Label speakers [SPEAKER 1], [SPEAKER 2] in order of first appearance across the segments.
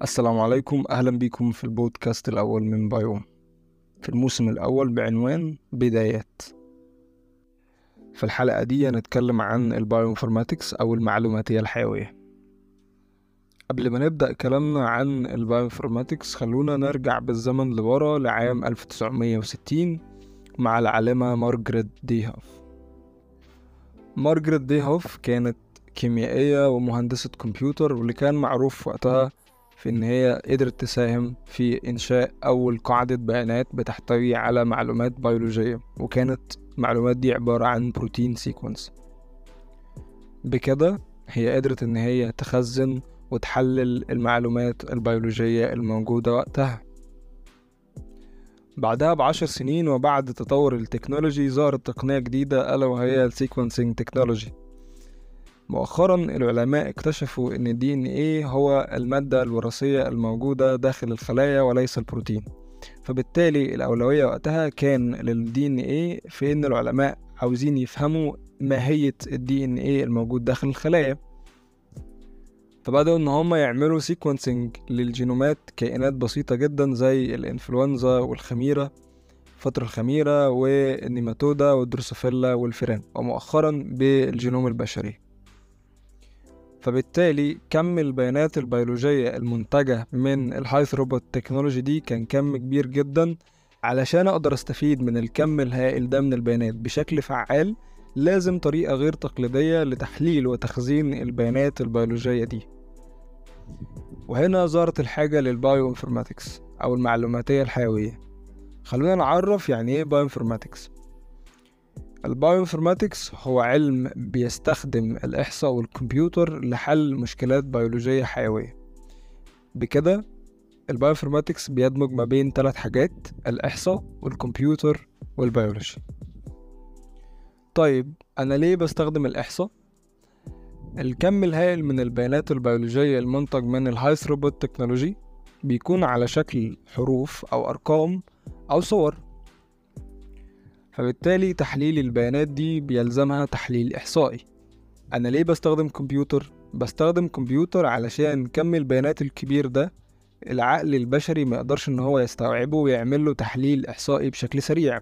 [SPEAKER 1] السلام عليكم. أهلا بكم في البودكاست الأول من بايوم. في الموسم الأول بعنوان بدايات. في الحلقة دي هنتكلم عن ال bioinformatics أو المعلوماتية الحيوية. قبل ما نبدأ كلامنا عن ال bioinformatics خلونا نرجع بالزمن لورا لعام 1960 مع العالمة مارجريت ديهوف. مارجريت ديهوف كانت كيميائية ومهندسة كمبيوتر واللي كان معروف وقتها في إن هي قدرت تساهم في إنشاء أول قاعدة بيانات بتحتوي على معلومات بيولوجية وكانت المعلومات دي عبارة عن protein sequence بكده هي قدرت إن هي تخزن وتحلل المعلومات البيولوجية الموجودة وقتها. بعدها بعشر سنين وبعد تطور ال technology ظهرت تقنية جديدة ألا وهي ال sequencing technology مؤخرا العلماء اكتشفوا إن ال DNA هو المادة الوراثية الموجودة داخل الخلايا وليس البروتين. فبالتالي الأولوية وقتها كان لل DNA في إن العلماء عاوزين يفهموا ماهية ال DNA الموجود داخل الخلايا. فبدأوا إن هما يعملوا sequencing للجينومات كائنات بسيطة جدا زي الإنفلونزا والخميرة فترة الخميرة والنيماتودا والدروسوفيلا والفيران ومؤخرا بالجينوم البشري. فبالتالي كم البيانات البيولوجية المنتجة من ال high throughput technology دي كان كم كبير جدا علشان أقدر أستفيد من الكم الهائل ده من البيانات. بشكل فعال لازم طريقة غير تقليدية لتحليل وتخزين البيانات البيولوجية دي. وهنا ظهرت الحاجة لل bioinformatics أو المعلوماتية الحيوية. خلونا نعرف يعني إيه bioinformatics ال bioinformatics هو علم بيستخدم الإحصاء والكمبيوتر لحل مشكلات بيولوجية حيوية. بكده ال bioinformatics بيدمج ما بين ثلاث حاجات الإحصاء والكمبيوتر والبيولوجي. طيب أنا ليه بستخدم الإحصاء؟ الكم الهائل من البيانات البيولوجية المنتج من ال high throughput technology بيكون على شكل حروف أو أرقام أو صور. فبالتالي تحليل البيانات دي بيلزمها تحليل إحصائي أنا ليه بستخدم كمبيوتر؟ بستخدم كمبيوتر علشان كم البيانات الكبير ده العقل البشري ما يقدرش إن هو يستوعبه ويعمل له تحليل إحصائي بشكل سريع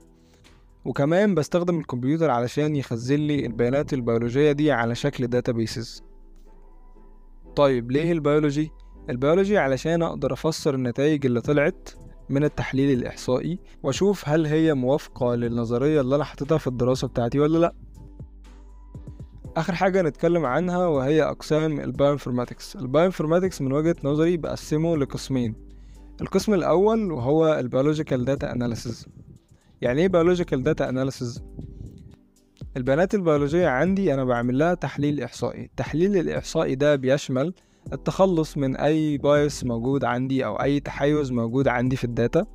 [SPEAKER 1] وكمان بستخدم الكمبيوتر علشان يخزن لي البيانات البيولوجية دي على شكل databases طيب ليه البيولوجي؟ البيولوجي علشان أقدر أفسر النتائج اللي طلعت من التحليل الإحصائي وأشوف هل هي موافقة للنظرية اللي أنا حطيتها في الدراسة بتاعتي ولا لأ. آخر حاجة نتكلم عنها وهي أقسام ال bioinformatics ال bioinformatics من وجهة نظري بقسمه لقسمين. القسم الأول وهو ال biological data analysis. يعني إيه biological data analysis؟ البيانات البيولوجية عندي أنا بعمل لها تحليل إحصائي. التحليل الإحصائي ده بيشمل التخلص من أي bias موجود عندي أو أي تحيز موجود عندي في ال data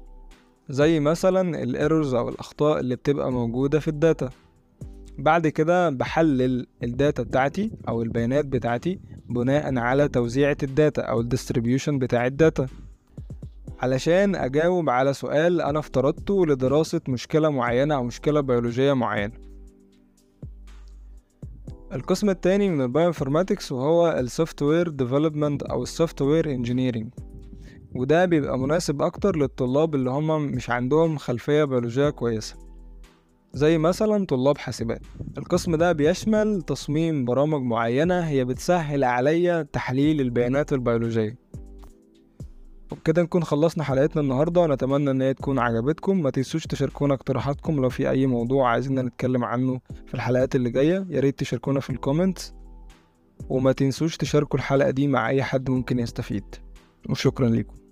[SPEAKER 1] زي مثلا ال errors أو الأخطاء اللي بتبقى موجودة في ال data. بعد كده بحلل ال data بتاعتي أو البيانات بتاعتي بناء على توزيعة ال data أو ال distribution بتاع ال data. علشان أجاوب على سؤال أنا افترضته لدراسة مشكلة معينة أو مشكلة بيولوجية معينة. القسم التاني من ال bioinformatics وهو ال software development أو ال software engineering وده بيبقى مناسب أكتر للطلاب اللي هم مش عندهم خلفية بيولوجية كويسة زي مثلا طلاب حاسبات. القسم ده بيشمل تصميم برامج معينة هي بتسهل عليا تحليل البيانات البيولوجية. وبكده نكون خلصنا حلقتنا النهارده ونتمنى إن هي تكون عجبتكم. ما تنسوش تشاركونا اقتراحاتكم لو في أي موضوع عايزين نتكلم عنه في الحلقات اللي جاية. يا ريت تشاركونا في الكومنت وما تنسوش تشاركوا الحلقة دي مع أي حد ممكن يستفيد. وشكرا لكم